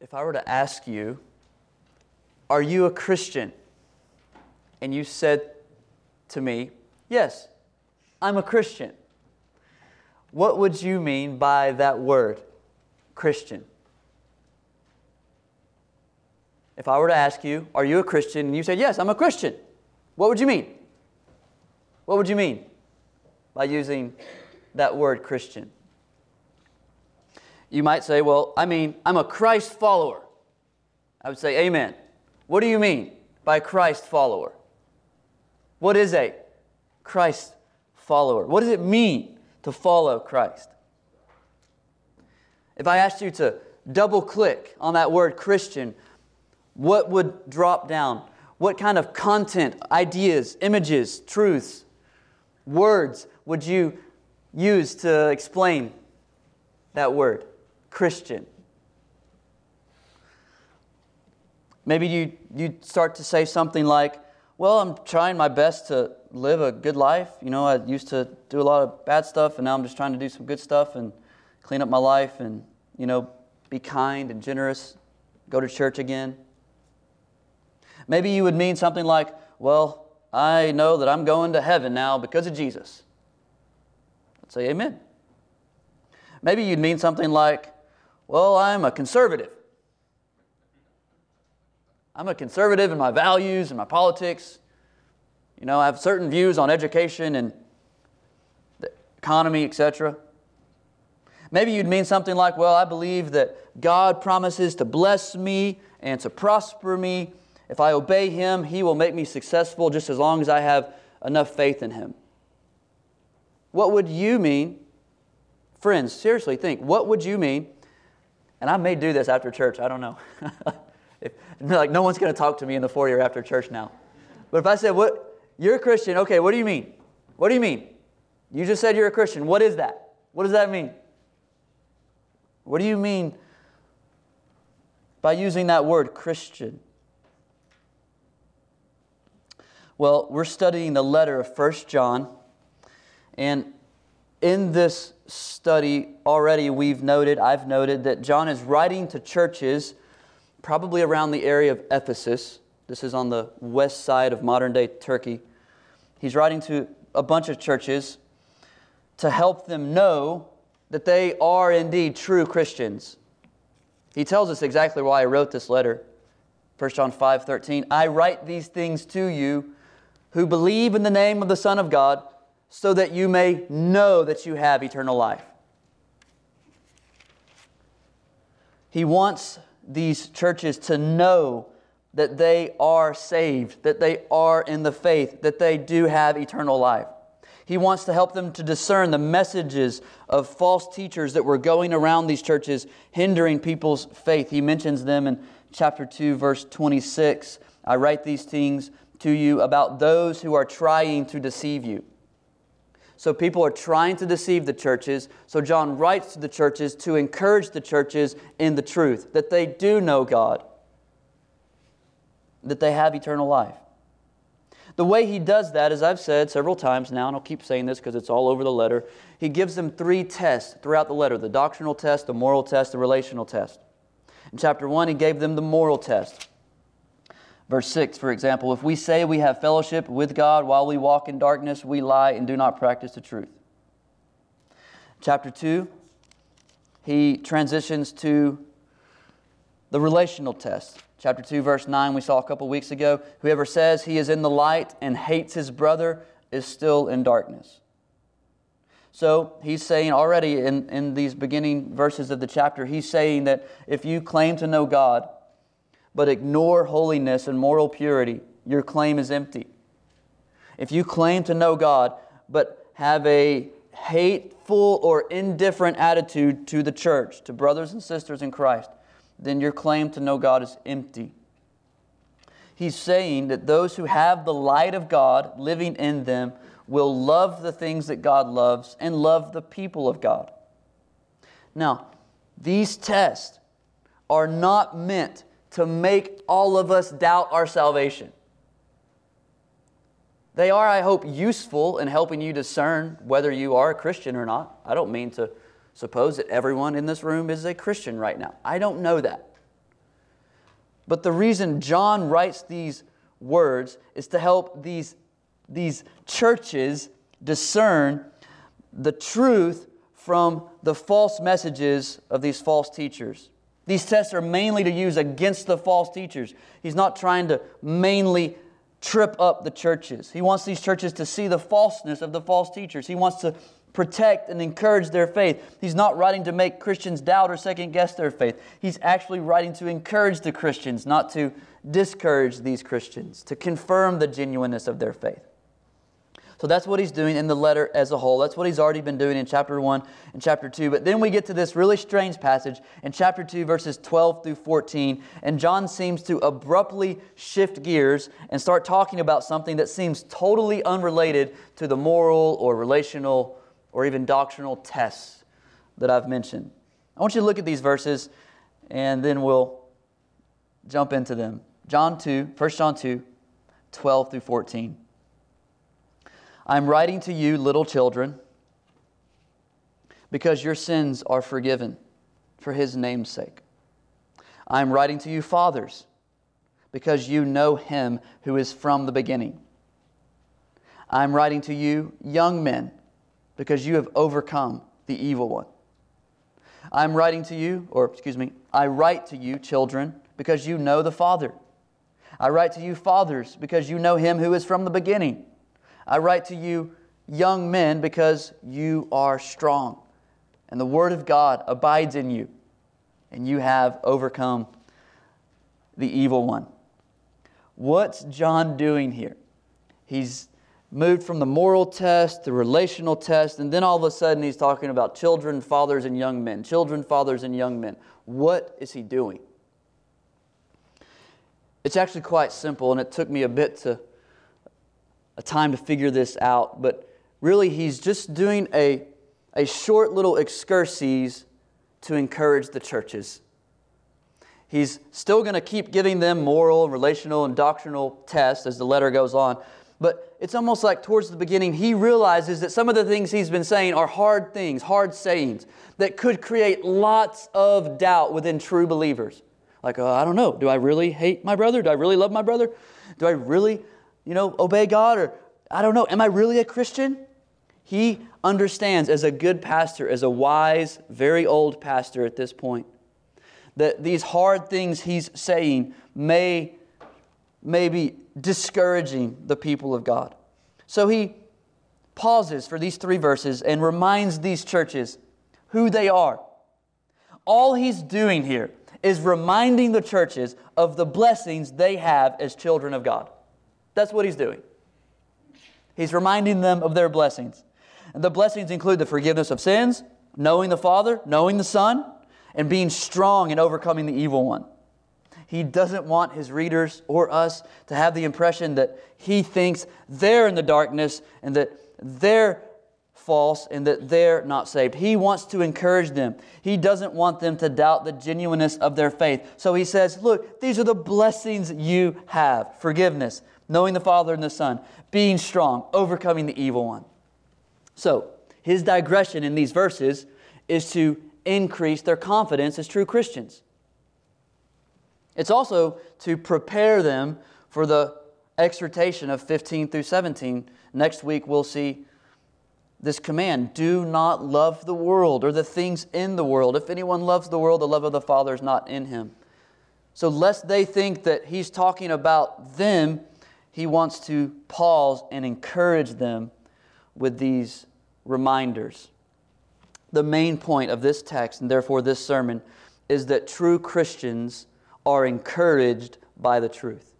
If I were to ask you, Are you a Christian? And you said to me, Yes, I'm a Christian. What would you mean by that word, Christian? If I were to ask you, Are you a Christian? and you said, Yes, I'm a Christian, what would you mean? What would you mean by using that word Christian? You might say, Well, I mean, I'm a Christ follower. I would say, Amen. What do you mean by Christ follower? What is a Christ follower? What does it mean to follow Christ? If I asked you to double click on that word Christian, what would drop down? What kind of content, ideas, images, truths, words would you use to explain that word, Christian? Maybe you, you start to say something like, Well, I'm trying my best to live a good life. You know, I used to do a lot of bad stuff, and now I'm just trying to do some good stuff and clean up my life and, you know, be kind and generous, go to church again. Maybe you would mean something like, Well, I know that I'm going to heaven now because of Jesus. Let's say amen. Maybe you'd mean something like, Well, I'm a conservative. I'm a conservative in my values and my politics. You know, I have certain views on education and the economy, etc. Maybe you'd mean something like, Well, I believe that God promises to bless me and to prosper me if I obey Him, He will make me successful just as long as I have enough faith in Him. What would you mean? Friends, seriously think, what would you mean? And I may do this after church, I don't know. if, like, no one's going to talk to me in the foyer after church now. But if I said, what, you're a Christian, okay, what do you mean? What do you mean? You just said you're a Christian. What is that? What does that mean? What do you mean by using that word, Christian? Well, we're studying the letter of First John, and in this study already we've noted, I've noted that John is writing to churches probably around the area of Ephesus. This is on the west side of modern day Turkey. He's writing to a bunch of churches to help them know that they are indeed true Christians. He tells us exactly why he wrote this letter. 1 John 5:13 I write these things to you who believe in the name of the Son of God, so that you may know that you have eternal life. He wants these churches to know that they are saved, that they are in the faith, that they do have eternal life. He wants to help them to discern the messages of false teachers that were going around these churches, hindering people's faith. He mentions them in chapter 2, verse 26. I write these things to you about those who are trying to deceive you. So people are trying to deceive the churches. So John writes to the churches to encourage the churches in the truth that they do know God, that they have eternal life. The way he does that, as I've said several times now, and I'll keep saying this because it's all over the letter, he gives them three tests throughout the letter the doctrinal test, the moral test, the relational test. In chapter 1, he gave them the moral test. Verse 6, for example, if we say we have fellowship with God while we walk in darkness, we lie and do not practice the truth. Chapter 2, he transitions to the relational test. Chapter 2, verse 9, we saw a couple weeks ago. Whoever says he is in the light and hates his brother is still in darkness. So he's saying already in, in these beginning verses of the chapter, he's saying that if you claim to know God, but ignore holiness and moral purity, your claim is empty. If you claim to know God, but have a hateful or indifferent attitude to the church, to brothers and sisters in Christ, then your claim to know God is empty. He's saying that those who have the light of God living in them will love the things that God loves and love the people of God. Now, these tests are not meant to make all of us doubt our salvation. They are, I hope, useful in helping you discern whether you are a Christian or not. I don't mean to suppose that everyone in this room is a Christian right now. I don't know that. But the reason John writes these words is to help these, these churches discern the truth from the false messages of these false teachers. These tests are mainly to use against the false teachers. He's not trying to mainly trip up the churches. He wants these churches to see the falseness of the false teachers. He wants to protect and encourage their faith. He's not writing to make Christians doubt or second guess their faith. He's actually writing to encourage the Christians, not to discourage these Christians, to confirm the genuineness of their faith. So that's what he's doing in the letter as a whole. That's what he's already been doing in chapter 1 and chapter 2. But then we get to this really strange passage in chapter 2, verses 12 through 14. And John seems to abruptly shift gears and start talking about something that seems totally unrelated to the moral or relational or even doctrinal tests that I've mentioned. I want you to look at these verses and then we'll jump into them. John 2, 1 John 2, 12 through 14. I'm writing to you, little children, because your sins are forgiven for his name's sake. I'm writing to you, fathers, because you know him who is from the beginning. I'm writing to you, young men, because you have overcome the evil one. I'm writing to you, or excuse me, I write to you, children, because you know the Father. I write to you, fathers, because you know him who is from the beginning. I write to you, young men, because you are strong, and the word of God abides in you, and you have overcome the evil one. What's John doing here? He's moved from the moral test the relational test, and then all of a sudden he's talking about children, fathers, and young men. Children, fathers, and young men. What is he doing? It's actually quite simple, and it took me a bit to a time to figure this out, but really he's just doing a, a short little excursus to encourage the churches. He's still going to keep giving them moral, relational, and doctrinal tests as the letter goes on. But it's almost like towards the beginning, he realizes that some of the things he's been saying are hard things, hard sayings that could create lots of doubt within true believers. Like, uh, I don't know, do I really hate my brother? Do I really love my brother? Do I really you know, obey God or I don't know, am I really a Christian? He understands as a good pastor, as a wise, very old pastor at this point, that these hard things he's saying may, may be discouraging the people of God. So he pauses for these three verses and reminds these churches who they are. All he's doing here is reminding the churches of the blessings they have as children of God. That's what he's doing. He's reminding them of their blessings. And the blessings include the forgiveness of sins, knowing the Father, knowing the Son, and being strong in overcoming the evil one. He doesn't want his readers or us to have the impression that he thinks they're in the darkness and that they're false and that they're not saved. He wants to encourage them. He doesn't want them to doubt the genuineness of their faith. So he says, Look, these are the blessings you have forgiveness, knowing the Father and the Son, being strong, overcoming the evil one. So, his digression in these verses is to increase their confidence as true Christians. It's also to prepare them for the exhortation of 15 through 17. Next week, we'll see this command do not love the world or the things in the world. If anyone loves the world, the love of the Father is not in him. So, lest they think that he's talking about them, he wants to pause and encourage them with these reminders. The main point of this text, and therefore this sermon, is that true Christians are encouraged by the truth.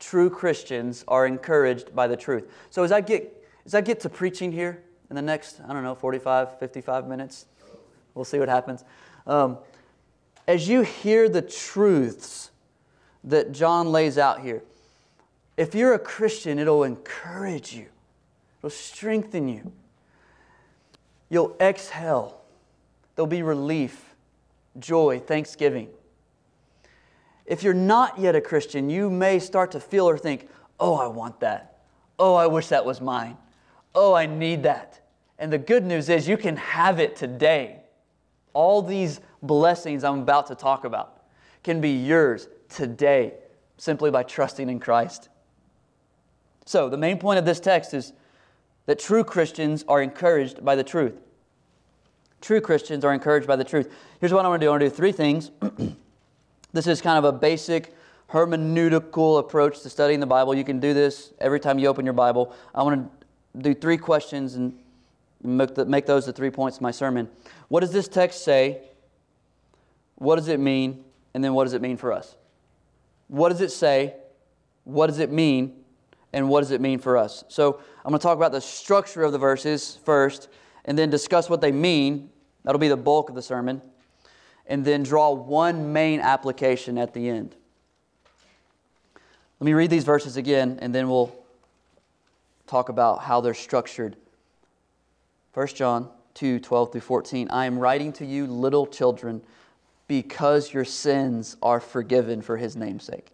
True Christians are encouraged by the truth. So as I get as I get to preaching here in the next, I don't know, 45, 55 minutes, we'll see what happens. Um, as you hear the truths that John lays out here, if you're a Christian, it'll encourage you, it'll strengthen you. You'll exhale. There'll be relief, joy, thanksgiving. If you're not yet a Christian, you may start to feel or think, oh, I want that. Oh, I wish that was mine. Oh, I need that. And the good news is you can have it today. All these blessings I'm about to talk about can be yours today simply by trusting in Christ. So, the main point of this text is that true Christians are encouraged by the truth. True Christians are encouraged by the truth. Here's what I want to do I want to do three things. this is kind of a basic hermeneutical approach to studying the Bible. You can do this every time you open your Bible. I want to do three questions and make, those the three points of my sermon. What does this text say? What does it mean? And then what does it mean for us? What does it say? What does it mean? And what does it mean for us? So I'm going to talk about the structure of the verses first, and then discuss what they mean. That'll be the bulk of the sermon. And then draw one main application at the end. Let me read these verses again, and then we'll talk about how they're structured. 1 John 2 12 through 14. I am writing to you, little children, because your sins are forgiven for his name's sake.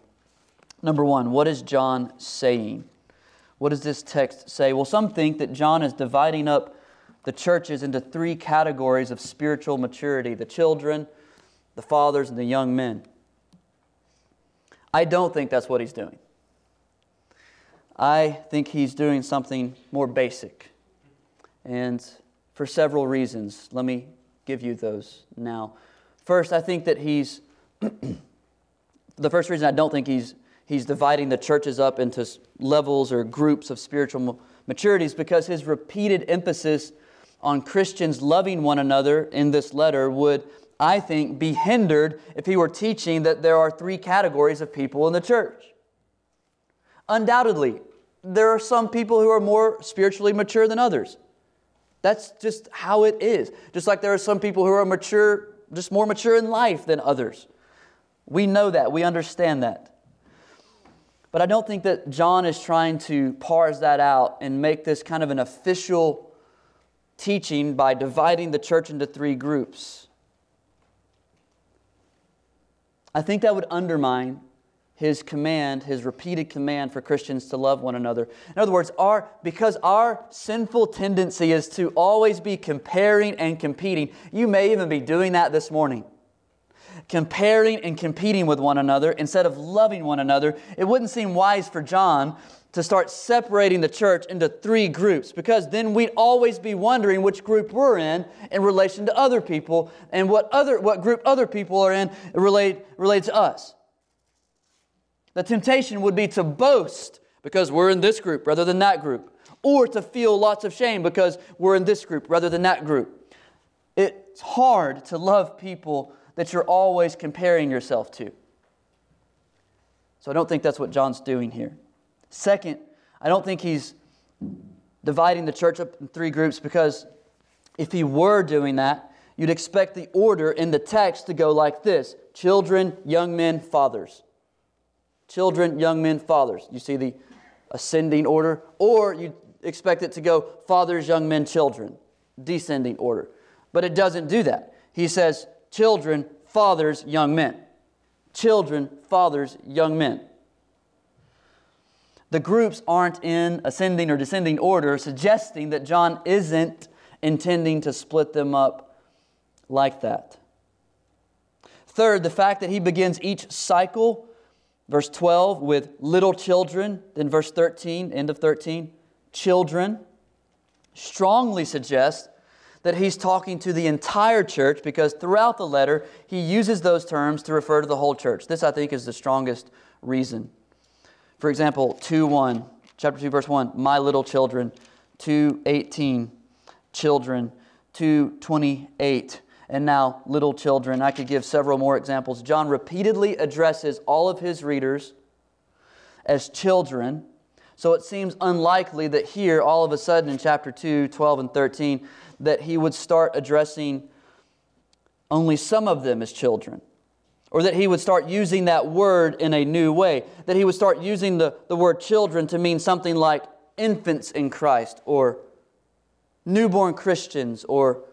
Number one, what is John saying? What does this text say? Well, some think that John is dividing up the churches into three categories of spiritual maturity the children, the fathers, and the young men. I don't think that's what he's doing. I think he's doing something more basic. And for several reasons. Let me give you those now. First, I think that he's, the first reason I don't think he's, he's dividing the churches up into levels or groups of spiritual maturities because his repeated emphasis on Christians loving one another in this letter would, I think, be hindered if he were teaching that there are three categories of people in the church. Undoubtedly, there are some people who are more spiritually mature than others. That's just how it is. Just like there are some people who are mature, just more mature in life than others. We know that, we understand that. But I don't think that John is trying to parse that out and make this kind of an official teaching by dividing the church into three groups. I think that would undermine his command, his repeated command for Christians to love one another. In other words, our, because our sinful tendency is to always be comparing and competing, you may even be doing that this morning. Comparing and competing with one another instead of loving one another, it wouldn't seem wise for John to start separating the church into three groups because then we'd always be wondering which group we're in in relation to other people and what other what group other people are in relate relate to us. The temptation would be to boast because we're in this group rather than that group, or to feel lots of shame because we're in this group rather than that group. It's hard to love people that you're always comparing yourself to. So I don't think that's what John's doing here. Second, I don't think he's dividing the church up in three groups because if he were doing that, you'd expect the order in the text to go like this children, young men, fathers children, young men, fathers. You see the ascending order? Or you expect it to go fathers, young men, children, descending order. But it doesn't do that. He says children, fathers, young men. Children, fathers, young men. The groups aren't in ascending or descending order, suggesting that John isn't intending to split them up like that. Third, the fact that he begins each cycle Verse 12 with little children, then verse 13, end of 13, children, strongly suggests that he's talking to the entire church because throughout the letter he uses those terms to refer to the whole church. This, I think, is the strongest reason. For example, 2 1, chapter 2, verse 1, my little children, 2 18, children, 2 28 and now little children. I could give several more examples. John repeatedly addresses all of his readers as children. So it seems unlikely that here, all of a sudden in chapter 2, 12, and 13, that he would start addressing only some of them as children. or that he would start using that word in a new way, that he would start using the, the word children to mean something like infants in Christ, or newborn Christians, or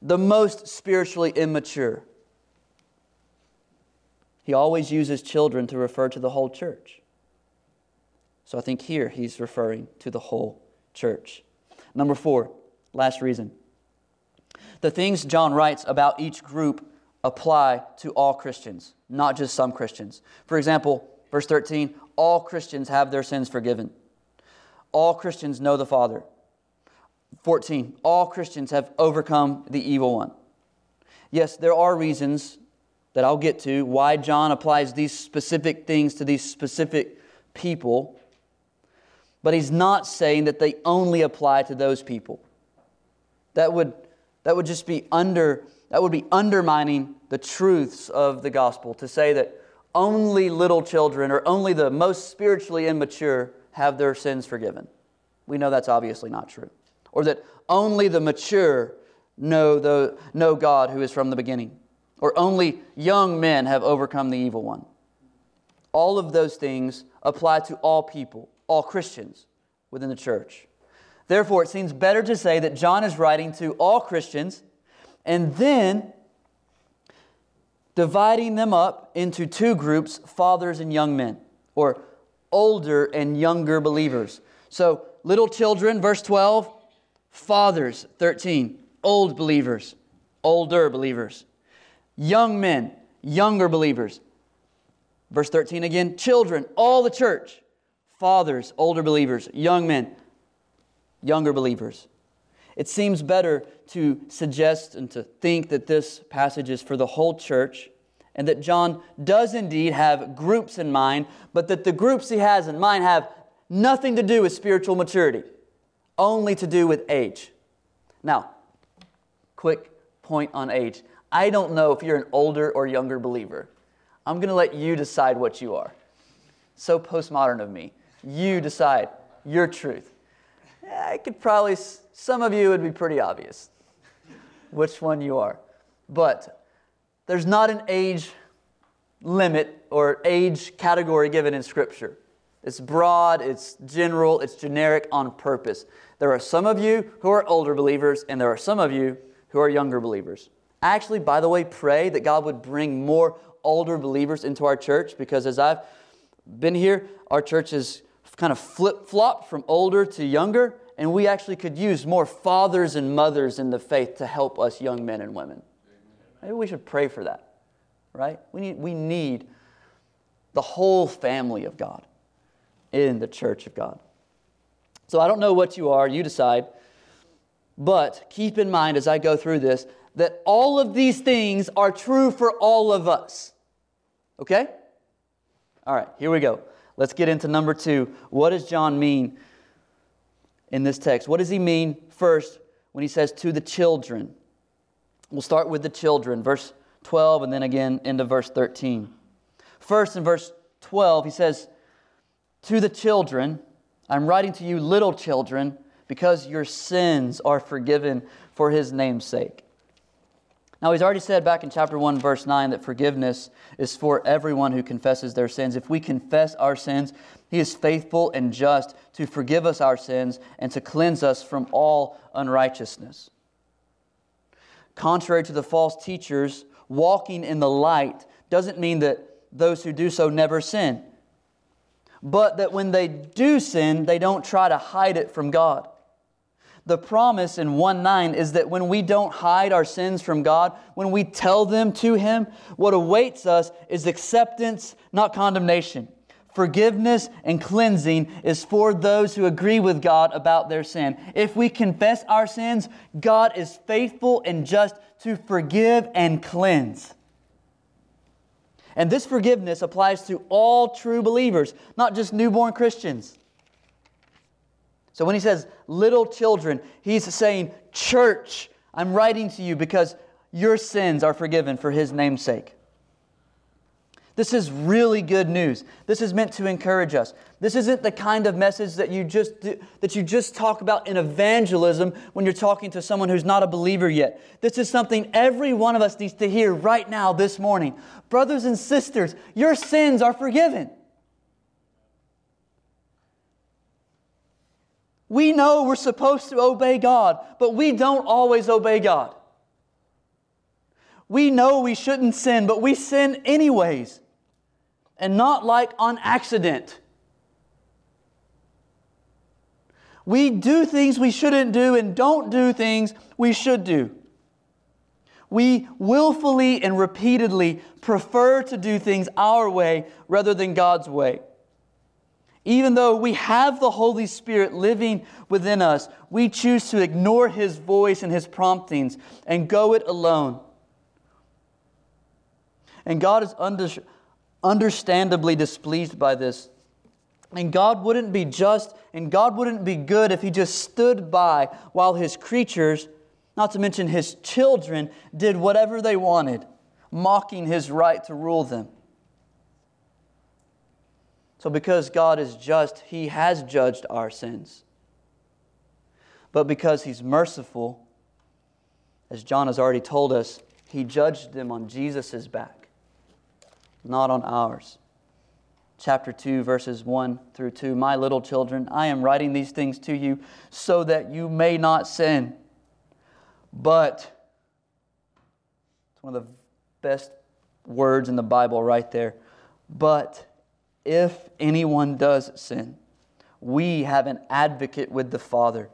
the most spiritually immature. He always uses children to refer to the whole church. So I think here he's referring to the whole church. Number four, last reason. The things John writes about each group apply to all Christians, not just some Christians. For example, verse 13 all Christians have their sins forgiven, all Christians know the Father. 14 all Christians have overcome the evil one. Yes, there are reasons that I'll get to why John applies these specific things to these specific people, but he's not saying that they only apply to those people. That would, that would just be under that would be undermining the truths of the gospel to say that only little children or only the most spiritually immature have their sins forgiven. We know that's obviously not true. Or that only the mature know, the, know God who is from the beginning or only young men have overcome the evil one. All of those things apply to all people, all Christians within the church. Therefore, it seems better to say that John is writing to all Christians and then dividing them up into two groups fathers and young men, or older and younger believers. So, little children, verse 12, fathers, 13, old believers, older believers young men, younger believers. Verse 13 again, children, all the church, fathers, older believers, young men, younger believers. It seems better to suggest and to think that this passage is for the whole church and that John does indeed have groups in mind, but that the groups he has in mind have nothing to do with spiritual maturity, only to do with age. Now, quick point on age. I don't know if you're an older or younger believer. I'm going to let you decide what you are. So postmodern of me. You decide your truth. Eh, I could probably, some of you would be pretty obvious which one you are. But there's not an age limit or age category given in Scripture. It's broad, it's general, it's generic on purpose. There are some of you who are older believers, and there are some of you who are younger believers actually, by the way, pray that God would bring more older believers into our church because as I've been here, our church has kind of flip flop from older to younger, and we actually could use more fathers and mothers in the faith to help us young men and women. Maybe we should pray for that, right? We need, we need the whole family of God in the church of God. So I don't know what you are, you decide. But keep in mind as I go through this that all of these things are true for all of us. Okay? All right, here we go. Let's get into number two. What does John mean in this text? What does he mean first when he says to the children? We'll start with the children, verse 12, and then again into verse 13. First, in verse 12, he says, To the children, I'm writing to you, little children, because your sins are forgiven for his name's sake. Now, he's already said back in chapter 1, verse 9, that forgiveness is for everyone who confesses their sins. If we confess our sins, he is faithful and just to forgive us our sins and to cleanse us from all unrighteousness. Contrary to the false teachers, walking in the light doesn't mean that those who do so never sin, but that when they do sin, they don't try to hide it from God. The promise in 1 9 is that when we don't hide our sins from God, when we tell them to Him, what awaits us is acceptance, not condemnation. Forgiveness and cleansing is for those who agree with God about their sin. If we confess our sins, God is faithful and just to forgive and cleanse. And this forgiveness applies to all true believers, not just newborn Christians. So when he says little children, he's saying, Church, I'm writing to you because your sins are forgiven for his name's sake. This is really good news. This is meant to encourage us. This isn't the kind of message that you just do, that you just talk about in evangelism when you're talking to someone who's not a believer yet. This is something every one of us needs to hear right now this morning. Brothers and sisters, your sins are forgiven. We know we're supposed to obey God, but we don't always obey God. We know we shouldn't sin, but we sin anyways and not like on accident. We do things we shouldn't do and don't do things we should do. We willfully and repeatedly prefer to do things our way rather than God's way. Even though we have the Holy Spirit living within us, we choose to ignore His voice and His promptings and go it alone. And God is under, understandably displeased by this. And God wouldn't be just and God wouldn't be good if He just stood by while His creatures, not to mention His children, did whatever they wanted, mocking His right to rule them. So, because God is just, He has judged our sins. But because He's merciful, as John has already told us, He judged them on Jesus' back not on ours. Chapter 2, verses 1 through 2 My little children, I am writing these things to you so that you may not sin. But, it's one of the best words in the Bible right there. But if anyone does sin, we have an advocate with the Father,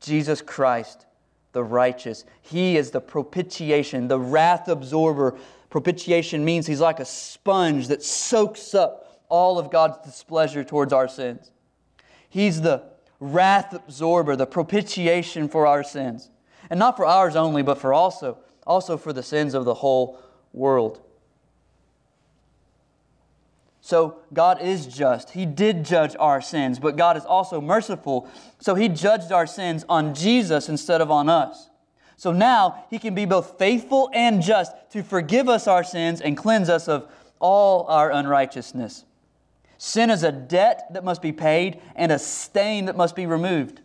Jesus Christ, the righteous. He is the propitiation, the wrath absorber Propitiation means he's like a sponge that soaks up all of God's displeasure towards our sins. He's the wrath absorber, the propitiation for our sins. And not for ours only, but for also, also for the sins of the whole world. So God is just. He did judge our sins, but God is also merciful. So He judged our sins on Jesus instead of on us. So now he can be both faithful and just to forgive us our sins and cleanse us of all our unrighteousness. Sin is a debt that must be paid and a stain that must be removed.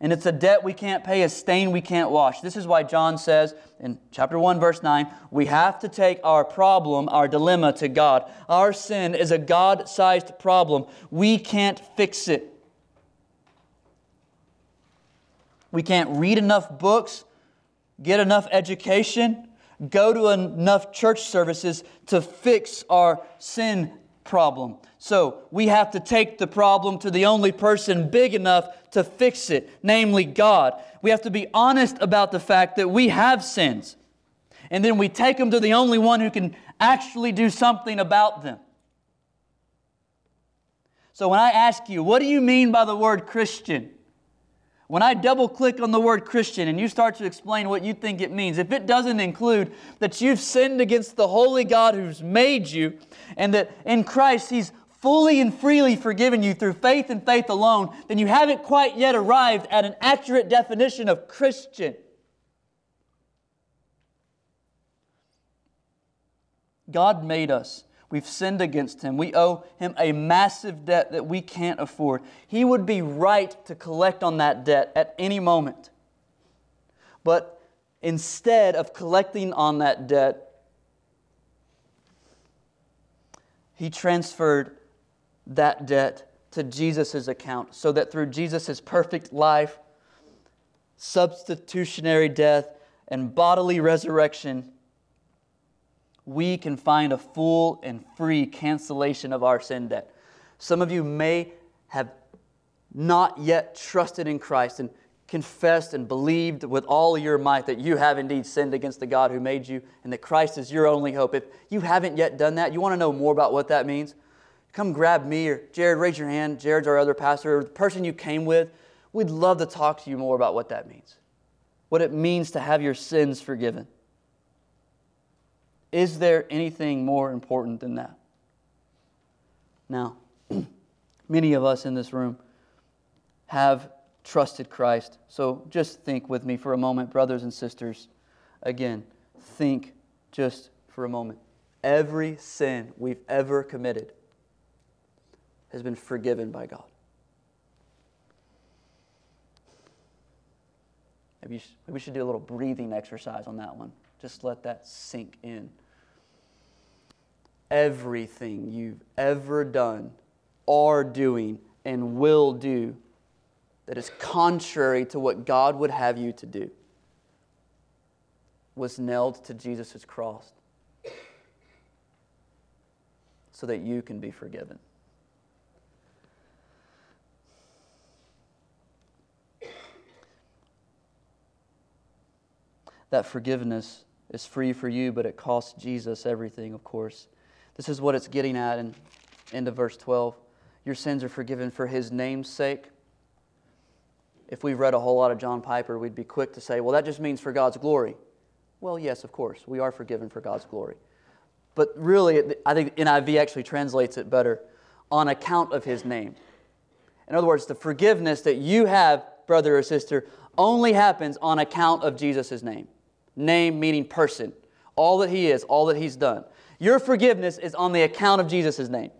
And it's a debt we can't pay, a stain we can't wash. This is why John says in chapter 1, verse 9, we have to take our problem, our dilemma to God. Our sin is a God sized problem. We can't fix it. We can't read enough books, get enough education, go to enough church services to fix our sin problem. So we have to take the problem to the only person big enough to fix it, namely God. We have to be honest about the fact that we have sins. And then we take them to the only one who can actually do something about them. So when I ask you, what do you mean by the word Christian? When I double click on the word Christian and you start to explain what you think it means, if it doesn't include that you've sinned against the holy God who's made you and that in Christ He's fully and freely forgiven you through faith and faith alone, then you haven't quite yet arrived at an accurate definition of Christian. God made us. We've sinned against him. We owe him a massive debt that we can't afford. He would be right to collect on that debt at any moment. But instead of collecting on that debt, he transferred that debt to Jesus' account so that through Jesus' perfect life, substitutionary death, and bodily resurrection, we can find a full and free cancellation of our sin debt. Some of you may have not yet trusted in Christ and confessed and believed with all your might that you have indeed sinned against the God who made you and that Christ is your only hope. If you haven't yet done that, you want to know more about what that means, come grab me or Jared, raise your hand. Jared's our other pastor, or the person you came with. We'd love to talk to you more about what that means, what it means to have your sins forgiven. Is there anything more important than that? Now, many of us in this room have trusted Christ. So just think with me for a moment, brothers and sisters. Again, think just for a moment. Every sin we've ever committed has been forgiven by God. Maybe, we should do a little breathing exercise on that one. Just let that sink in. Everything you've ever done, are doing, and will do that is contrary to what God would have you to do was nailed to Jesus' cross so that you can be forgiven. That forgiveness is free for you, but it costs Jesus everything, of course. This is what it's getting at in end of verse 12. Your sins are forgiven for his name's sake. If we've read a whole lot of John Piper, we'd be quick to say, well, that just means for God's glory. Well, yes, of course, we are forgiven for God's glory. But really, I think NIV actually translates it better on account of his name. In other words, the forgiveness that you have, brother or sister, only happens on account of Jesus' name. Name meaning person. All that he is, all that he's done. Your forgiveness is on the account of Jesus' name.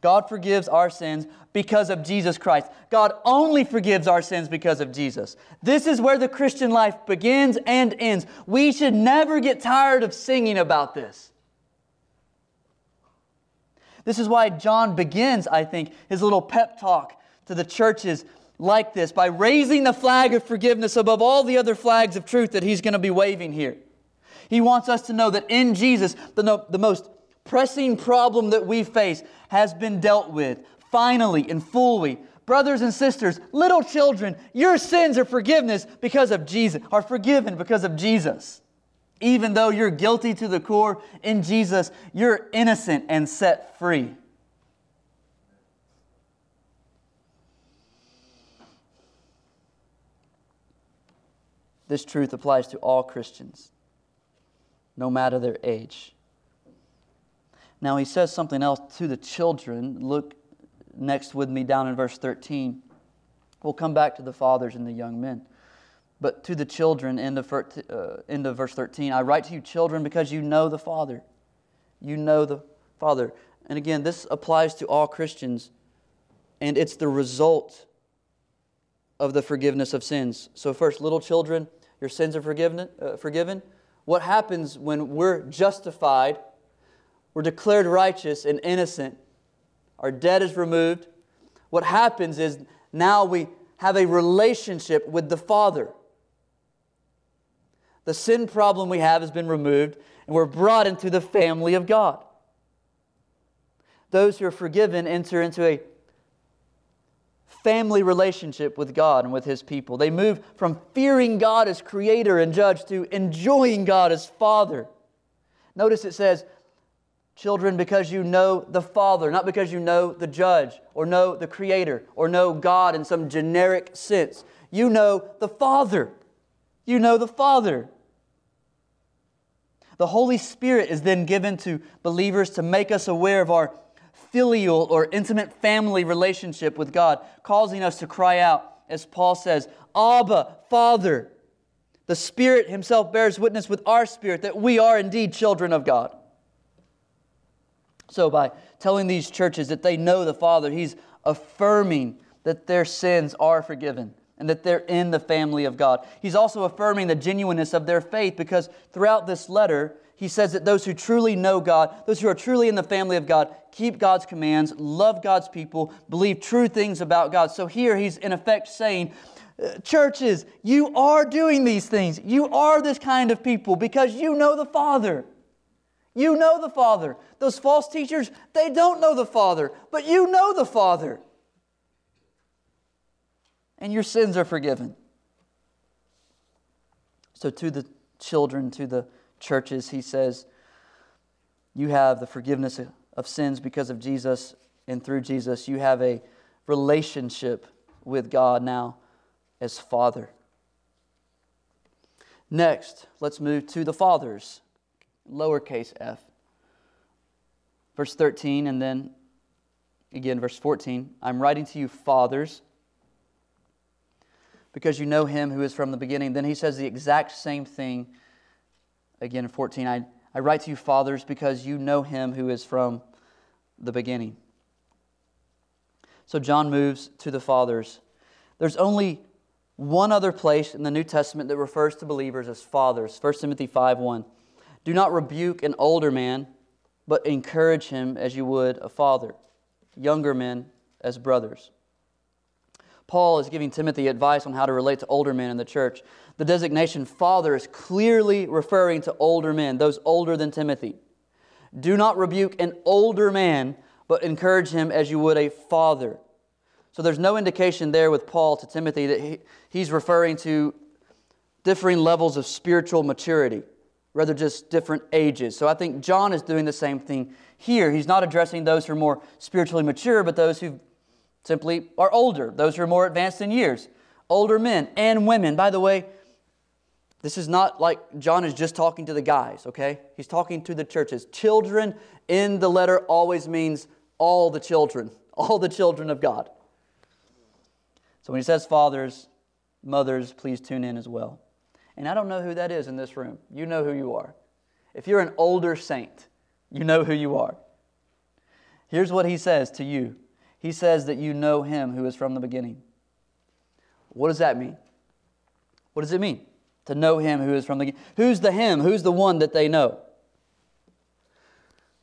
God forgives our sins because of Jesus Christ. God only forgives our sins because of Jesus. This is where the Christian life begins and ends. We should never get tired of singing about this. This is why John begins, I think, his little pep talk to the churches like this by raising the flag of forgiveness above all the other flags of truth that he's going to be waving here. He wants us to know that in Jesus, the, the most pressing problem that we face has been dealt with finally and fully. Brothers and sisters, little children, your sins are forgiveness because of Jesus, are forgiven because of Jesus. Even though you're guilty to the core, in Jesus, you're innocent and set free. This truth applies to all Christians, no matter their age. Now, he says something else to the children. Look next with me down in verse 13. We'll come back to the fathers and the young men. But to the children, end of, uh, end of verse 13, I write to you, children, because you know the Father. You know the Father. And again, this applies to all Christians, and it's the result of the forgiveness of sins. So, first, little children, your sins are forgiven. Uh, forgiven. What happens when we're justified we're declared righteous and innocent. Our debt is removed. What happens is now we have a relationship with the Father. The sin problem we have has been removed, and we're brought into the family of God. Those who are forgiven enter into a family relationship with God and with His people. They move from fearing God as creator and judge to enjoying God as Father. Notice it says, Children, because you know the Father, not because you know the judge or know the Creator or know God in some generic sense. You know the Father. You know the Father. The Holy Spirit is then given to believers to make us aware of our filial or intimate family relationship with God, causing us to cry out, as Paul says, Abba, Father. The Spirit Himself bears witness with our spirit that we are indeed children of God. So, by telling these churches that they know the Father, he's affirming that their sins are forgiven and that they're in the family of God. He's also affirming the genuineness of their faith because throughout this letter, he says that those who truly know God, those who are truly in the family of God, keep God's commands, love God's people, believe true things about God. So here he's in effect saying, uh, Churches, you are doing these things. You are this kind of people because you know the Father. You know the Father. Those false teachers, they don't know the Father, but you know the Father. And your sins are forgiven. So, to the children, to the churches, he says, You have the forgiveness of sins because of Jesus, and through Jesus, you have a relationship with God now as Father. Next, let's move to the fathers lowercase f. Verse 13, and then again, verse 14 I'm writing to you, fathers, because you know him who is from the beginning. Then he says the exact same thing again in 14. I, I write to you, fathers, because you know him who is from the beginning. So John moves to the fathers. There's only one other place in the New Testament that refers to believers as fathers 1 Timothy 5 1. Do not rebuke an older man, but encourage him as you would a father, younger men as brothers. Paul is giving Timothy advice on how to relate to older men in the church. The designation father is clearly referring to older men, those older than Timothy. Do not rebuke an older man, but encourage him as you would a father. So there's no indication there with Paul to Timothy that he, he's referring to differing levels of spiritual maturity, rather just different ages. So I think John is doing the same thing here. He's not addressing those who are more spiritually mature, but those who simply are older, those who are more advanced in years, older men and women. By the way, this is not like John is just talking to the guys, okay? He's talking to the churches. Children in the letter always means all the children, all the children of God. So when he says fathers, mothers, please tune in as well. And I don't know who that is in this room. You know who you are. If you're an older saint, you know who you are. Here's what he says to you He says that you know him who is from the beginning. What does that mean? What does it mean to know him who is from the Who's the him? Who's the one that they know?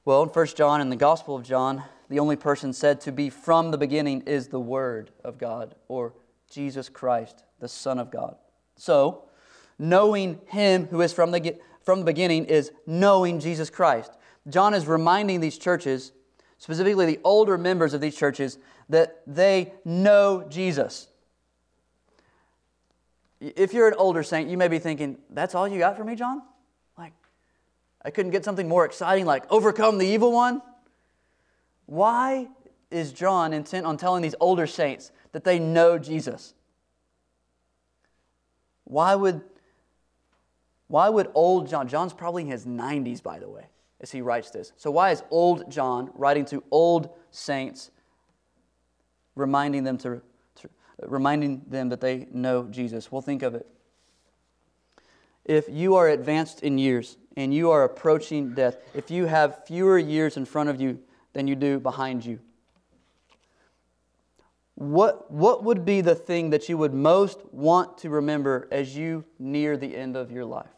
Well, in 1 John, in the Gospel of John, the only person said to be from the beginning is the Word of God, or Jesus Christ, the Son of God. So, knowing Him who is from the, from the beginning is knowing Jesus Christ. John is reminding these churches, specifically the older members of these churches, that they know Jesus. If you're an older saint, you may be thinking, That's all you got for me, John? Like, I couldn't get something more exciting like overcome the evil one? Why is John intent on telling these older saints that they know Jesus? Why would, why would old John, John's probably in his 90s, by the way, as he writes this. So, why is old John writing to old saints, reminding them, to, reminding them that they know Jesus? Well, think of it. If you are advanced in years and you are approaching death, if you have fewer years in front of you than you do behind you. What, what would be the thing that you would most want to remember as you near the end of your life?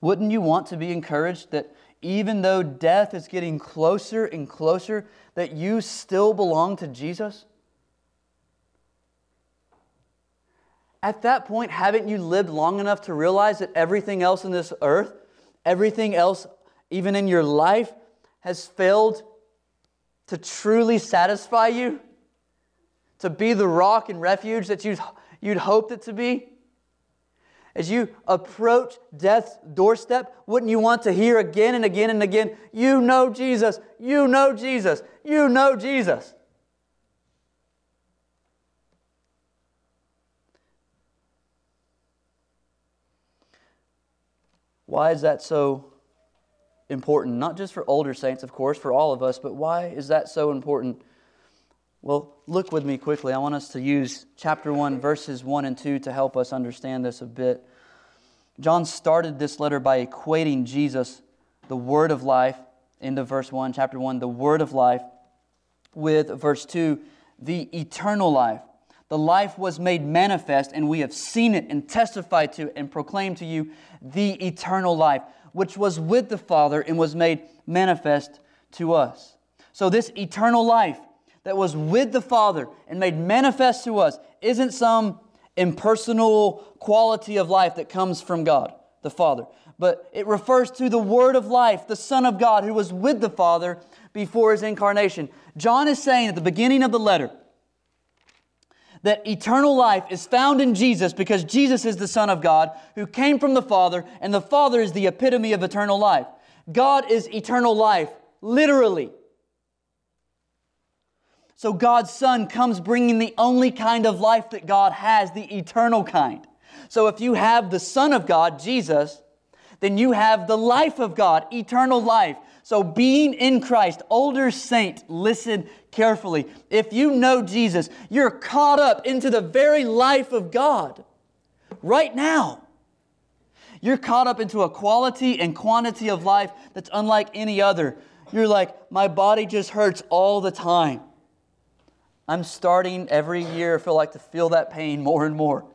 Wouldn't you want to be encouraged that even though death is getting closer and closer, that you still belong to Jesus? At that point, haven't you lived long enough to realize that everything else in this earth, everything else even in your life, has failed to truly satisfy you? To be the rock and refuge that you'd, you'd hoped it to be? As you approach death's doorstep, wouldn't you want to hear again and again and again, You know Jesus, you know Jesus, you know Jesus? Why is that so important, not just for older saints, of course, for all of us, but why is that so important? Well, look with me quickly. I want us to use chapter 1, verses 1 and 2 to help us understand this a bit. John started this letter by equating Jesus, the Word of life, into verse 1, chapter 1, the Word of life, with verse 2, the eternal life. The life was made manifest, and we have seen it and testified to and proclaimed to you the eternal life which was with the Father and was made manifest to us. So, this eternal life that was with the Father and made manifest to us isn't some impersonal quality of life that comes from God, the Father, but it refers to the Word of life, the Son of God, who was with the Father before his incarnation. John is saying at the beginning of the letter, that eternal life is found in Jesus because Jesus is the Son of God who came from the Father, and the Father is the epitome of eternal life. God is eternal life, literally. So God's Son comes bringing the only kind of life that God has, the eternal kind. So if you have the Son of God, Jesus, then you have the life of God, eternal life. So, being in Christ, older saint, listen carefully. If you know Jesus, you're caught up into the very life of God right now. You're caught up into a quality and quantity of life that's unlike any other. You're like, my body just hurts all the time. I'm starting every year, feel like to feel that pain more and more.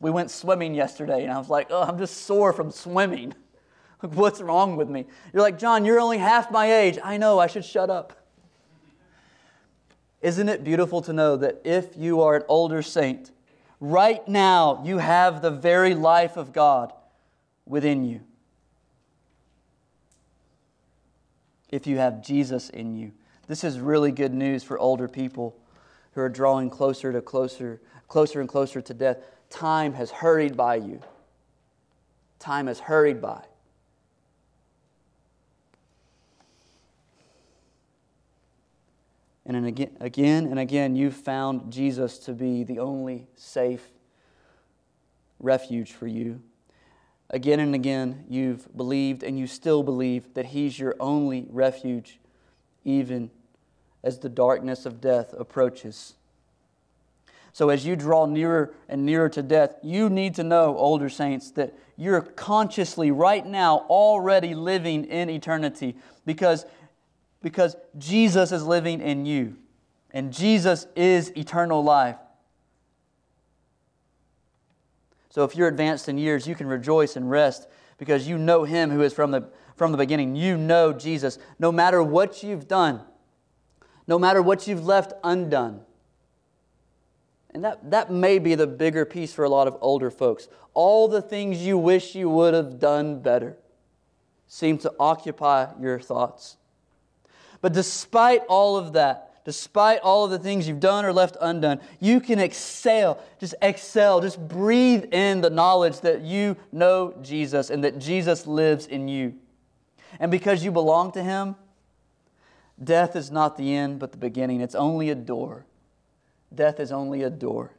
We went swimming yesterday, and I was like, oh, I'm just sore from swimming. What's wrong with me? You're like, John, you're only half my age. I know, I should shut up. Isn't it beautiful to know that if you are an older saint, right now you have the very life of God within you? If you have Jesus in you. This is really good news for older people who are drawing closer to closer, closer and closer to death. Time has hurried by you. Time has hurried by. And again, again and again, you've found Jesus to be the only safe refuge for you. Again and again, you've believed and you still believe that He's your only refuge, even as the darkness of death approaches. So, as you draw nearer and nearer to death, you need to know, older saints, that you're consciously right now already living in eternity because because Jesus is living in you, and Jesus is eternal life. So if you're advanced in years, you can rejoice and rest because you know Him who is from the, from the beginning. You know Jesus. No matter what you've done, no matter what you've left undone. And that, that may be the bigger piece for a lot of older folks. All the things you wish you would have done better seem to occupy your thoughts. But despite all of that, despite all of the things you've done or left undone, you can excel, just excel, just breathe in the knowledge that you know Jesus and that Jesus lives in you. And because you belong to Him, death is not the end but the beginning. It's only a door. Death is only a door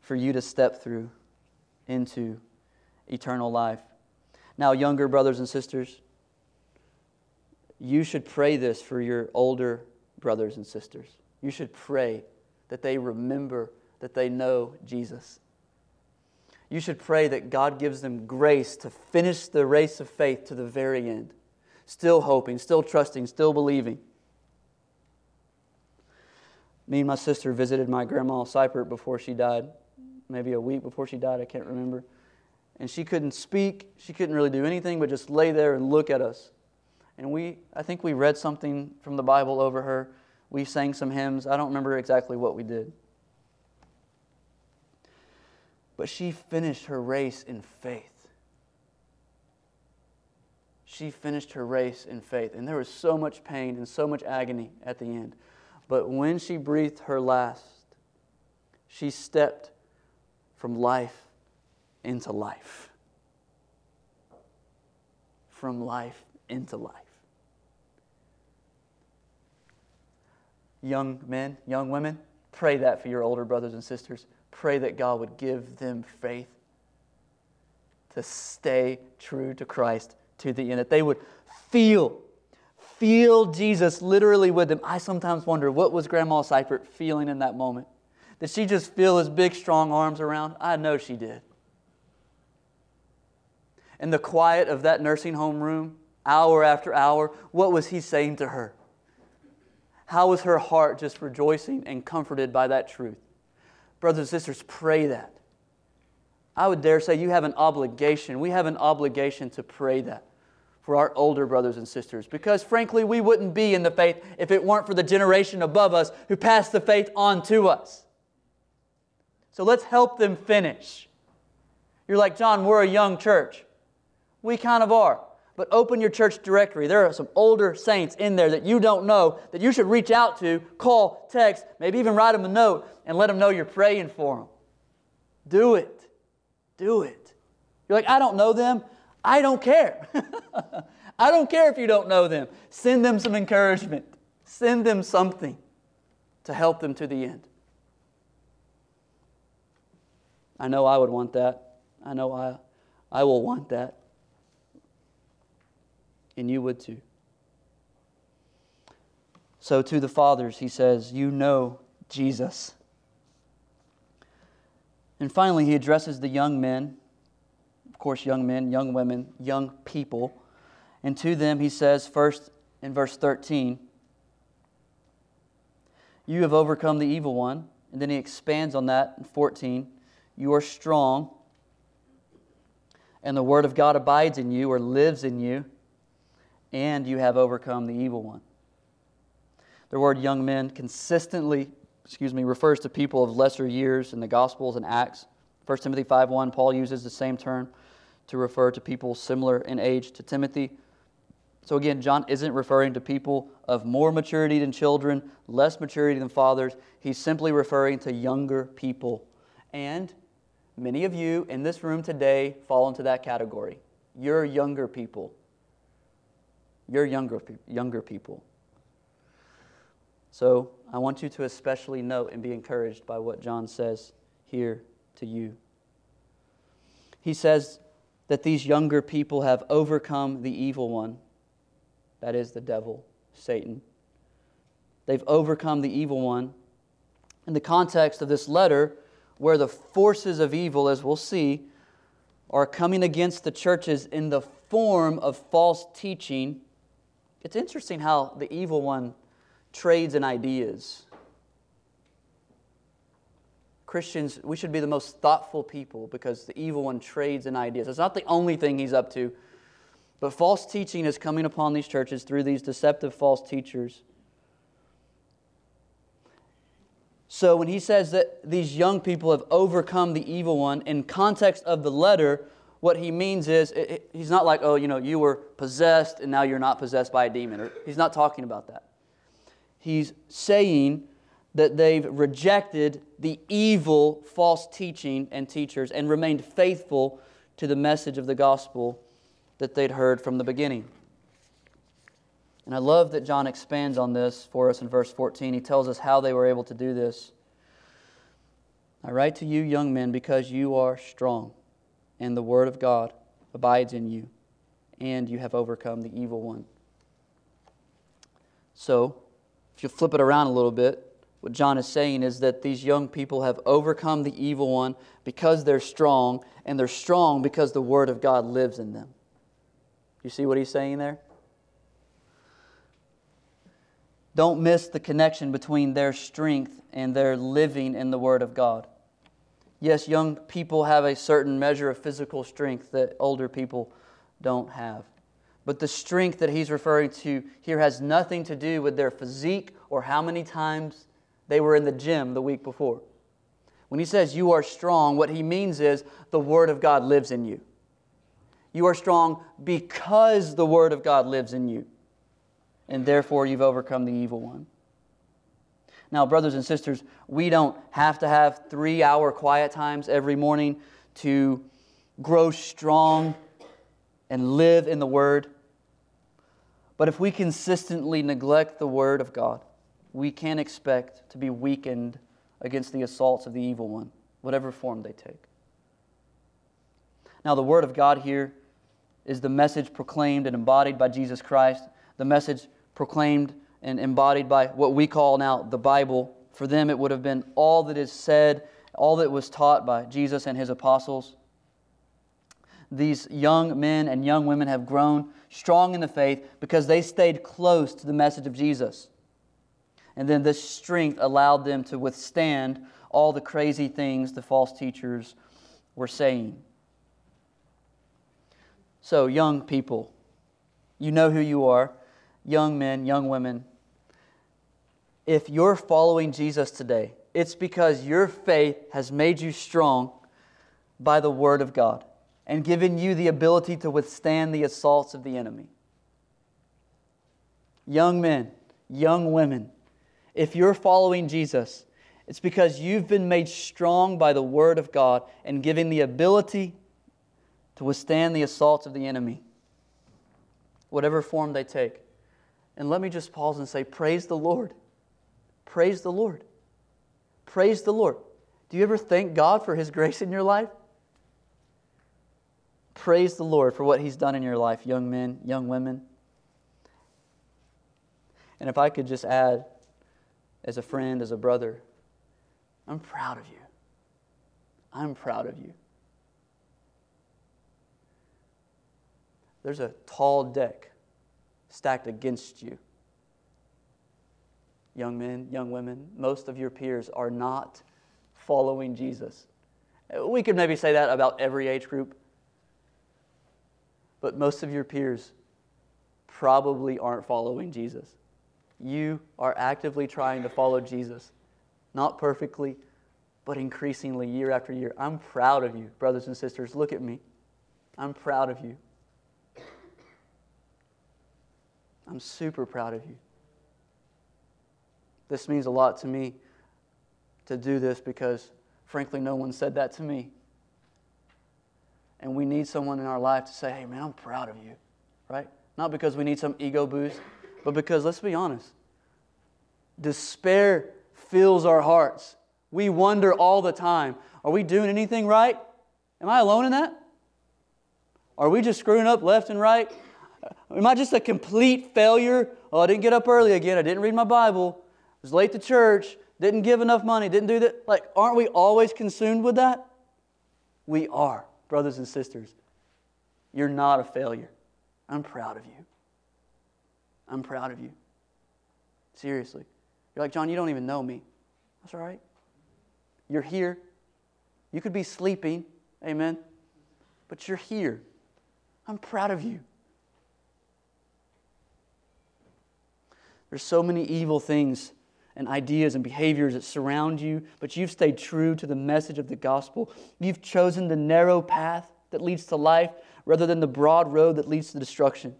for you to step through into eternal life. Now, younger brothers and sisters, you should pray this for your older brothers and sisters. You should pray that they remember that they know Jesus. You should pray that God gives them grace to finish the race of faith to the very end, still hoping, still trusting, still believing. Me and my sister visited my grandma Cypert before she died, maybe a week before she died, I can't remember. And she couldn't speak, she couldn't really do anything but just lay there and look at us and we I think we read something from the Bible over her. We sang some hymns. I don't remember exactly what we did. But she finished her race in faith. She finished her race in faith. And there was so much pain and so much agony at the end. But when she breathed her last, she stepped from life into life. From life into life. Young men, young women, pray that for your older brothers and sisters. Pray that God would give them faith to stay true to Christ to the end, that they would feel, feel Jesus literally with them. I sometimes wonder what was Grandma Seifert feeling in that moment? Did she just feel his big, strong arms around? I know she did. In the quiet of that nursing home room, hour after hour, what was he saying to her? How was her heart just rejoicing and comforted by that truth? Brothers and sisters, pray that. I would dare say you have an obligation. We have an obligation to pray that for our older brothers and sisters because, frankly, we wouldn't be in the faith if it weren't for the generation above us who passed the faith on to us. So let's help them finish. You're like, John, we're a young church. We kind of are but open your church directory. There are some older saints in there that you don't know that you should reach out to, call, text, maybe even write them a note and let them know you're praying for them. Do it. Do it. You're like, I don't know them. I don't care. I don't care if you don't know them. Send them some encouragement, send them something to help them to the end. I know I would want that. I know I, I will want that and you would too. So, to the fathers, he says, You know Jesus. And finally, he addresses the young men. Course, young men, young women, young people. And to them, he says, first in verse 13, You have overcome the evil one. And then he expands on that in 14. You are strong, and the word of God abides in you or lives in you, and you have overcome the evil one. The word young men consistently, excuse me, refers to people of lesser years in the Gospels and Acts. 1 Timothy 5:1, Paul uses the same term to refer to people similar in age to Timothy. So again, John isn't referring to people of more maturity than children, less maturity than fathers. He's simply referring to younger people. And many of you in this room today fall into that category. You're younger people. You're younger, younger people. So I want you to especially note and be encouraged by what John says here to you. He says that these younger people have overcome the evil one that is the devil, Satan. They've overcome the evil one. In the context of this letter, where the forces of evil, as we'll see, are coming against the churches in the form of false teaching, it's interesting how the evil one trades in ideas. Christians, we should be the most thoughtful people because the evil one trades in ideas. It's not the only thing he's up to, but false teaching is coming upon these churches through these deceptive false teachers. So when he says that these young people have overcome the evil one, in context of the letter, what he means is it, it, he's not like, oh, you know, you were possessed and now you're not possessed by a demon. Or, he's not talking about that. He's saying that they've rejected the evil false teaching and teachers and remained faithful to the message of the gospel that they'd heard from the beginning. And I love that John expands on this for us in verse 14. He tells us how they were able to do this. I write to you, young men, because you are strong, and the word of God abides in you, and you have overcome the evil one. So, if you flip it around a little bit, what John is saying is that these young people have overcome the evil one because they're strong, and they're strong because the word of God lives in them. You see what he's saying there? Don't miss the connection between their strength and their living in the Word of God. Yes, young people have a certain measure of physical strength that older people don't have. But the strength that he's referring to here has nothing to do with their physique or how many times they were in the gym the week before. When he says you are strong, what he means is the Word of God lives in you. You are strong because the Word of God lives in you, and therefore you've overcome the evil one. Now, brothers and sisters, we don't have to have three hour quiet times every morning to grow strong and live in the Word. But if we consistently neglect the Word of God, we can expect to be weakened against the assaults of the evil one, whatever form they take. Now, the Word of God here is the message proclaimed and embodied by Jesus Christ, the message proclaimed and embodied by what we call now the Bible. For them, it would have been all that is said, all that was taught by Jesus and his apostles. These young men and young women have grown strong in the faith because they stayed close to the message of Jesus. And then this strength allowed them to withstand all the crazy things the false teachers were saying. So, young people, you know who you are, young men, young women. If you're following Jesus today, it's because your faith has made you strong by the Word of God and given you the ability to withstand the assaults of the enemy. Young men, young women, if you're following Jesus, it's because you've been made strong by the Word of God and given the ability to withstand the assaults of the enemy, whatever form they take. And let me just pause and say, Praise the Lord. Praise the Lord. Praise the Lord. Do you ever thank God for His grace in your life? Praise the Lord for what He's done in your life, young men, young women. And if I could just add, as a friend, as a brother, I'm proud of you. I'm proud of you. there's a tall deck stacked against you. Young men, young women, most of your peers are not following Jesus. We could maybe say that about every age group, but most of your peers probably aren't following Jesus. You are actively trying to follow Jesus, not perfectly, but increasingly year after year. I'm proud of you, brothers and sisters. Look at me. I'm proud of you. I'm super proud of you. This means a lot to me to do this because, frankly, no one said that to me. And we need someone in our life to say, hey, man, I'm proud of you, right? Not because we need some ego boost, but because, let's be honest, despair fills our hearts. We wonder all the time are we doing anything right? Am I alone in that? Are we just screwing up left and right? Am I just a complete failure? Oh, I didn't get up early again. I didn't read my Bible. I was late to church. Didn't give enough money. Didn't do that. Like, aren't we always consumed with that? We are, brothers and sisters. You're not a failure. I'm proud of you. I'm proud of you. Seriously. You're like, John, you don't even know me. That's all right. You're here. You could be sleeping. Amen. But you're here. I'm proud of you. There's so many evil things and ideas and behaviors that surround you, but you've stayed true to the message of the gospel. You've chosen the narrow path that leads to life rather than the broad road that leads to destruction.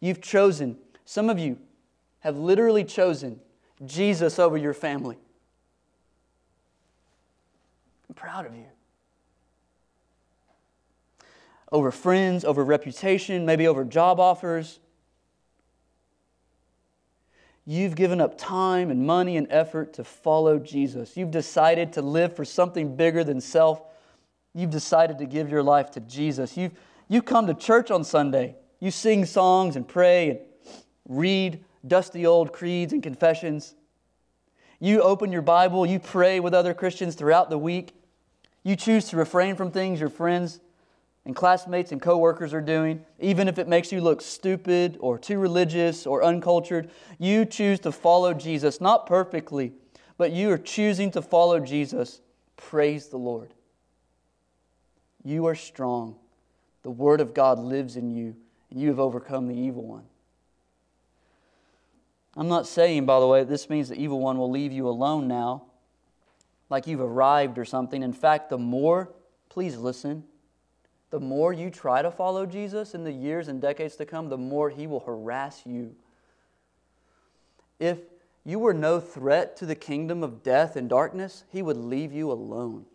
You've chosen, some of you have literally chosen Jesus over your family. I'm proud of you. Over friends, over reputation, maybe over job offers You've given up time and money and effort to follow Jesus. You've decided to live for something bigger than self. You've decided to give your life to Jesus. You've, you come to church on Sunday. You sing songs and pray and read dusty old creeds and confessions. You open your Bible, you pray with other Christians throughout the week. You choose to refrain from things your friends and classmates and coworkers are doing, even if it makes you look stupid or too religious or uncultured, you choose to follow Jesus, not perfectly, but you are choosing to follow Jesus. Praise the Lord. You are strong. The Word of God lives in you, and you have overcome the evil one. I'm not saying, by the way, this means the evil one will leave you alone now, like you've arrived or something. In fact, the more, please listen, the more you try to follow Jesus in the years and decades to come, the more he will harass you. If you were no threat to the kingdom of death and darkness, he would leave you alone.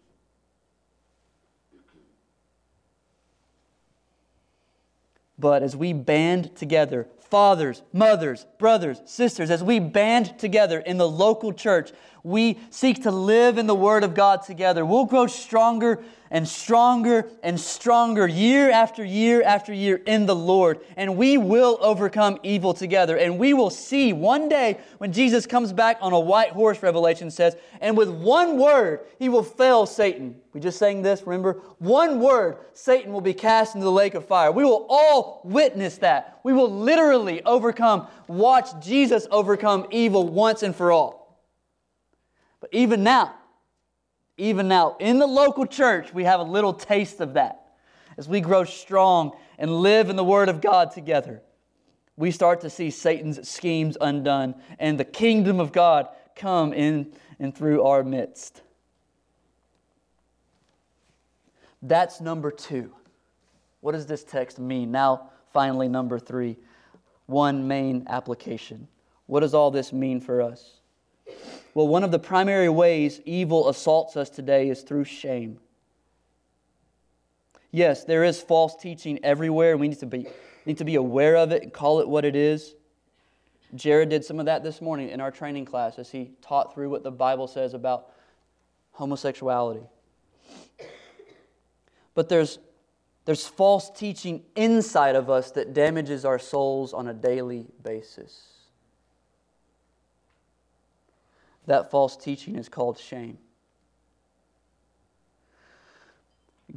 But as we band together, fathers, mothers, brothers, sisters, as we band together in the local church, we seek to live in the Word of God together. We'll grow stronger and stronger and stronger year after year after year in the Lord. And we will overcome evil together. And we will see one day when Jesus comes back on a white horse, Revelation says, and with one word, he will fail Satan. We just sang this, remember? One word, Satan will be cast into the lake of fire. We will all witness that. We will literally overcome, watch Jesus overcome evil once and for all. But even now, even now, in the local church, we have a little taste of that. As we grow strong and live in the Word of God together, we start to see Satan's schemes undone and the kingdom of God come in and through our midst. That's number two. What does this text mean? Now, finally, number three one main application. What does all this mean for us? Well, one of the primary ways evil assaults us today is through shame. Yes, there is false teaching everywhere, and we need to be, need to be aware of it and call it what it is. Jared did some of that this morning in our training class as he taught through what the Bible says about homosexuality. But there's, there's false teaching inside of us that damages our souls on a daily basis. That false teaching is called shame.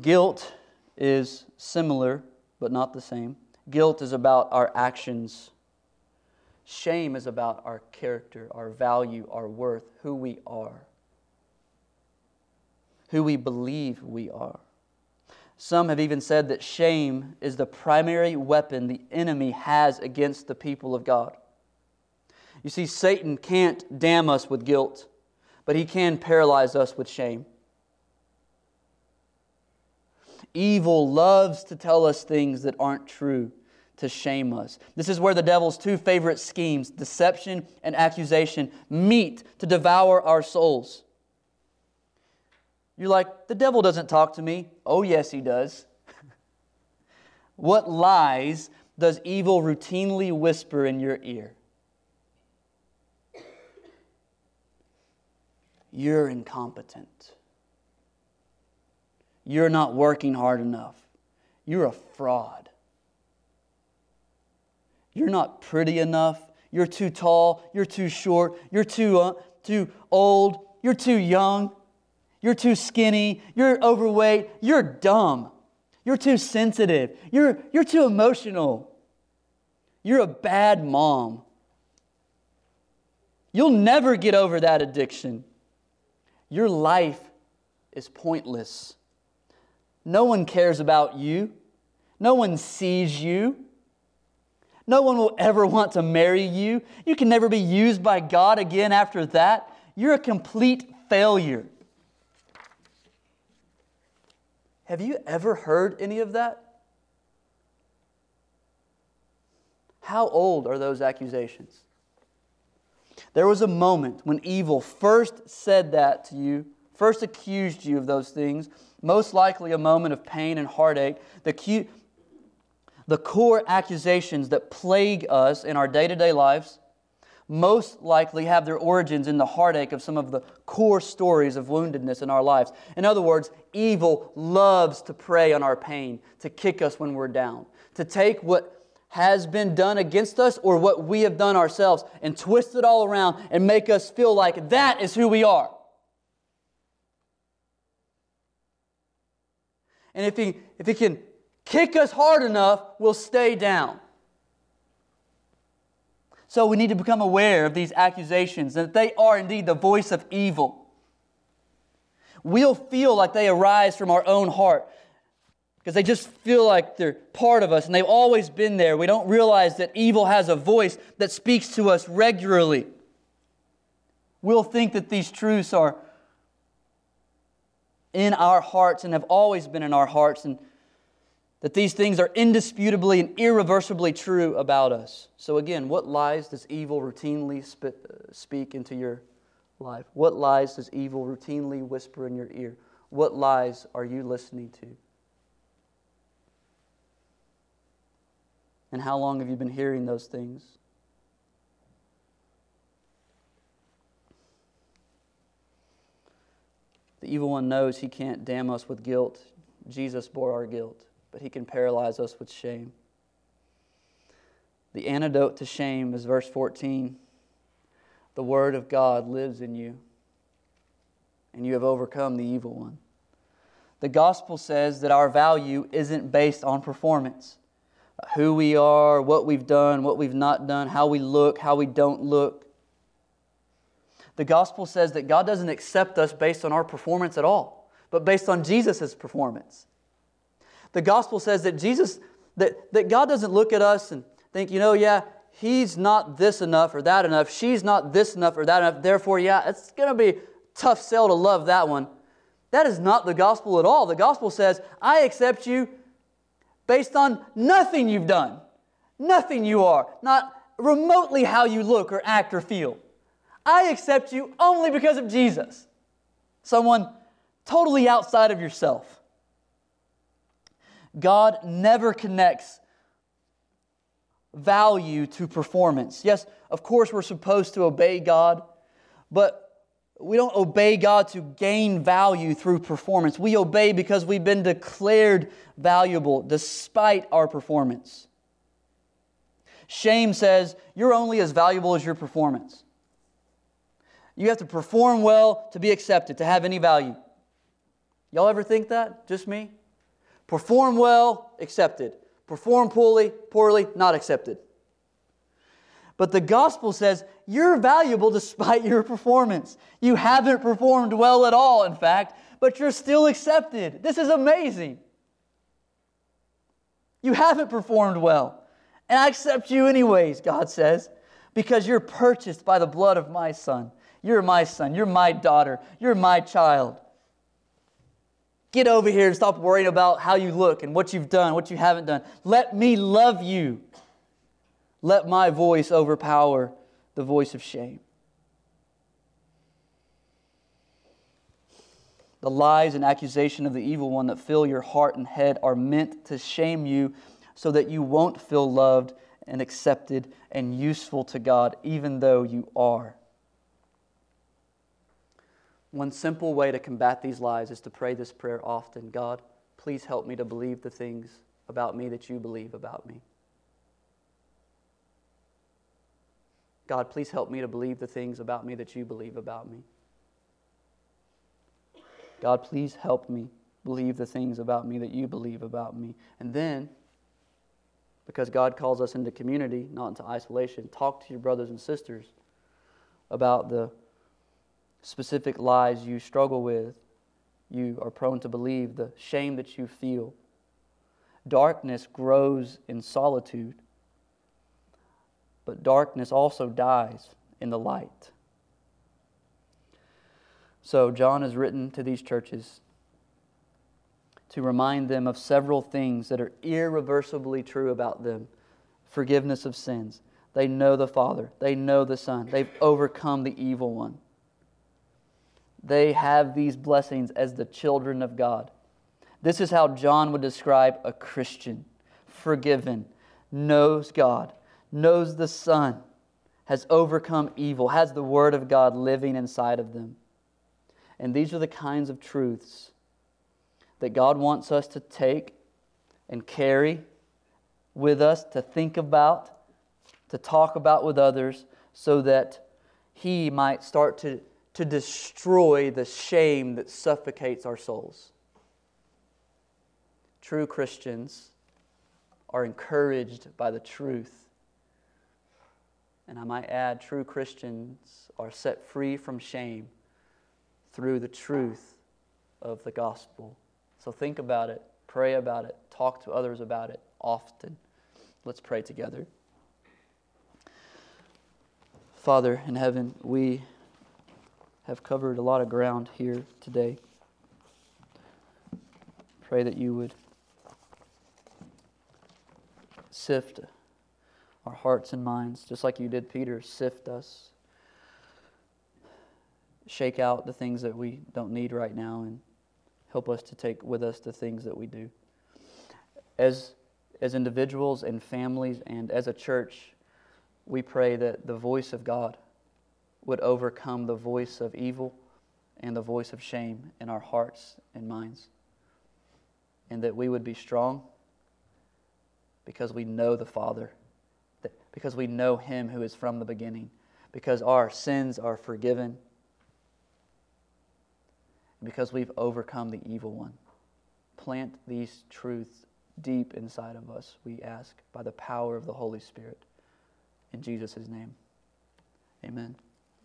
Guilt is similar, but not the same. Guilt is about our actions. Shame is about our character, our value, our worth, who we are, who we believe we are. Some have even said that shame is the primary weapon the enemy has against the people of God. You see, Satan can't damn us with guilt, but he can paralyze us with shame. Evil loves to tell us things that aren't true, to shame us. This is where the devil's two favorite schemes, deception and accusation, meet to devour our souls. You're like, the devil doesn't talk to me. Oh, yes, he does. what lies does evil routinely whisper in your ear? You're incompetent. You're not working hard enough. You're a fraud. You're not pretty enough. You're too tall. You're too short. You're too, uh, too old. You're too young. You're too skinny. You're overweight. You're dumb. You're too sensitive. You're, you're too emotional. You're a bad mom. You'll never get over that addiction. Your life is pointless. No one cares about you. No one sees you. No one will ever want to marry you. You can never be used by God again after that. You're a complete failure. Have you ever heard any of that? How old are those accusations? There was a moment when evil first said that to you, first accused you of those things, most likely a moment of pain and heartache. The, the core accusations that plague us in our day to day lives most likely have their origins in the heartache of some of the core stories of woundedness in our lives. In other words, evil loves to prey on our pain, to kick us when we're down, to take what has been done against us or what we have done ourselves and twist it all around and make us feel like that is who we are. And if he, if he can kick us hard enough, we'll stay down. So we need to become aware of these accusations, that they are indeed the voice of evil. We'll feel like they arise from our own heart because they just feel like they're part of us and they've always been there. We don't realize that evil has a voice that speaks to us regularly. We'll think that these truths are in our hearts and have always been in our hearts, and that these things are indisputably and irreversibly true about us. So, again, what lies does evil routinely uh, speak into your life? What lies does evil routinely whisper in your ear? What lies are you listening to? And how long have you been hearing those things? The evil one knows he can't damn us with guilt. Jesus bore our guilt, but he can paralyze us with shame. The antidote to shame is verse 14. The word of God lives in you, and you have overcome the evil one. The gospel says that our value isn't based on performance who we are, what we've done, what we've not done, how we look, how we don't look. The gospel says that God doesn't accept us based on our performance at all, but based on Jesus' performance. The gospel says that Jesus, that, that God doesn't look at us and think, you know, yeah, he's not this enough or that enough, she's not this enough or that enough, therefore, yeah, it's going to be tough sell to love that one. That is not the gospel at all. The gospel says, I accept you based on nothing you've done, nothing you are, not remotely how you look or act or feel. I accept you only because of Jesus, someone totally outside of yourself. God never connects value to performance. Yes, of course, we're supposed to obey God, but we don't obey God to gain value through performance. We obey because we've been declared valuable despite our performance. Shame says you're only as valuable as your performance. You have to perform well to be accepted, to have any value. Y'all ever think that? Just me? Perform well, accepted. Perform poorly, poorly, not accepted. But the gospel says you're valuable despite your performance. You haven't performed well at all, in fact, but you're still accepted. This is amazing. You haven't performed well, and I accept you anyways, God says, because you're purchased by the blood of my son. You're my son. You're my daughter. You're my child. Get over here and stop worrying about how you look and what you've done, what you haven't done. Let me love you. Let my voice overpower the voice of shame. The lies and accusation of the evil one that fill your heart and head are meant to shame you so that you won't feel loved and accepted and useful to God, even though you are. One simple way to combat these lies is to pray this prayer often God, please help me to believe the things about me that you believe about me. God, please help me to believe the things about me that you believe about me. God, please help me believe the things about me that you believe about me. And then, because God calls us into community, not into isolation, talk to your brothers and sisters about the specific lies you struggle with, you are prone to believe, the shame that you feel. Darkness grows in solitude, but darkness also dies in the light. So, John has written to these churches to remind them of several things that are irreversibly true about them forgiveness of sins. They know the Father, they know the Son, they've overcome the evil one. They have these blessings as the children of God. This is how John would describe a Christian forgiven, knows God, knows the Son, has overcome evil, has the Word of God living inside of them. And these are the kinds of truths that God wants us to take and carry with us, to think about, to talk about with others, so that He might start to, to destroy the shame that suffocates our souls. True Christians are encouraged by the truth. And I might add, true Christians are set free from shame through the truth of the gospel. So think about it, pray about it, talk to others about it often. Let's pray together. Father in heaven, we have covered a lot of ground here today. Pray that you would sift our hearts and minds, just like you did Peter, sift us shake out the things that we don't need right now and help us to take with us the things that we do. As, as individuals and families and as a church, we pray that the voice of God would overcome the voice of evil and the voice of shame in our hearts and minds. And that we would be strong because we know the Father, because we know Him who is from the beginning, because our sins are forgiven because we've overcome the evil one. Plant these truths deep inside of us, we ask, by the power of the Holy Spirit. In Jesus' name, amen.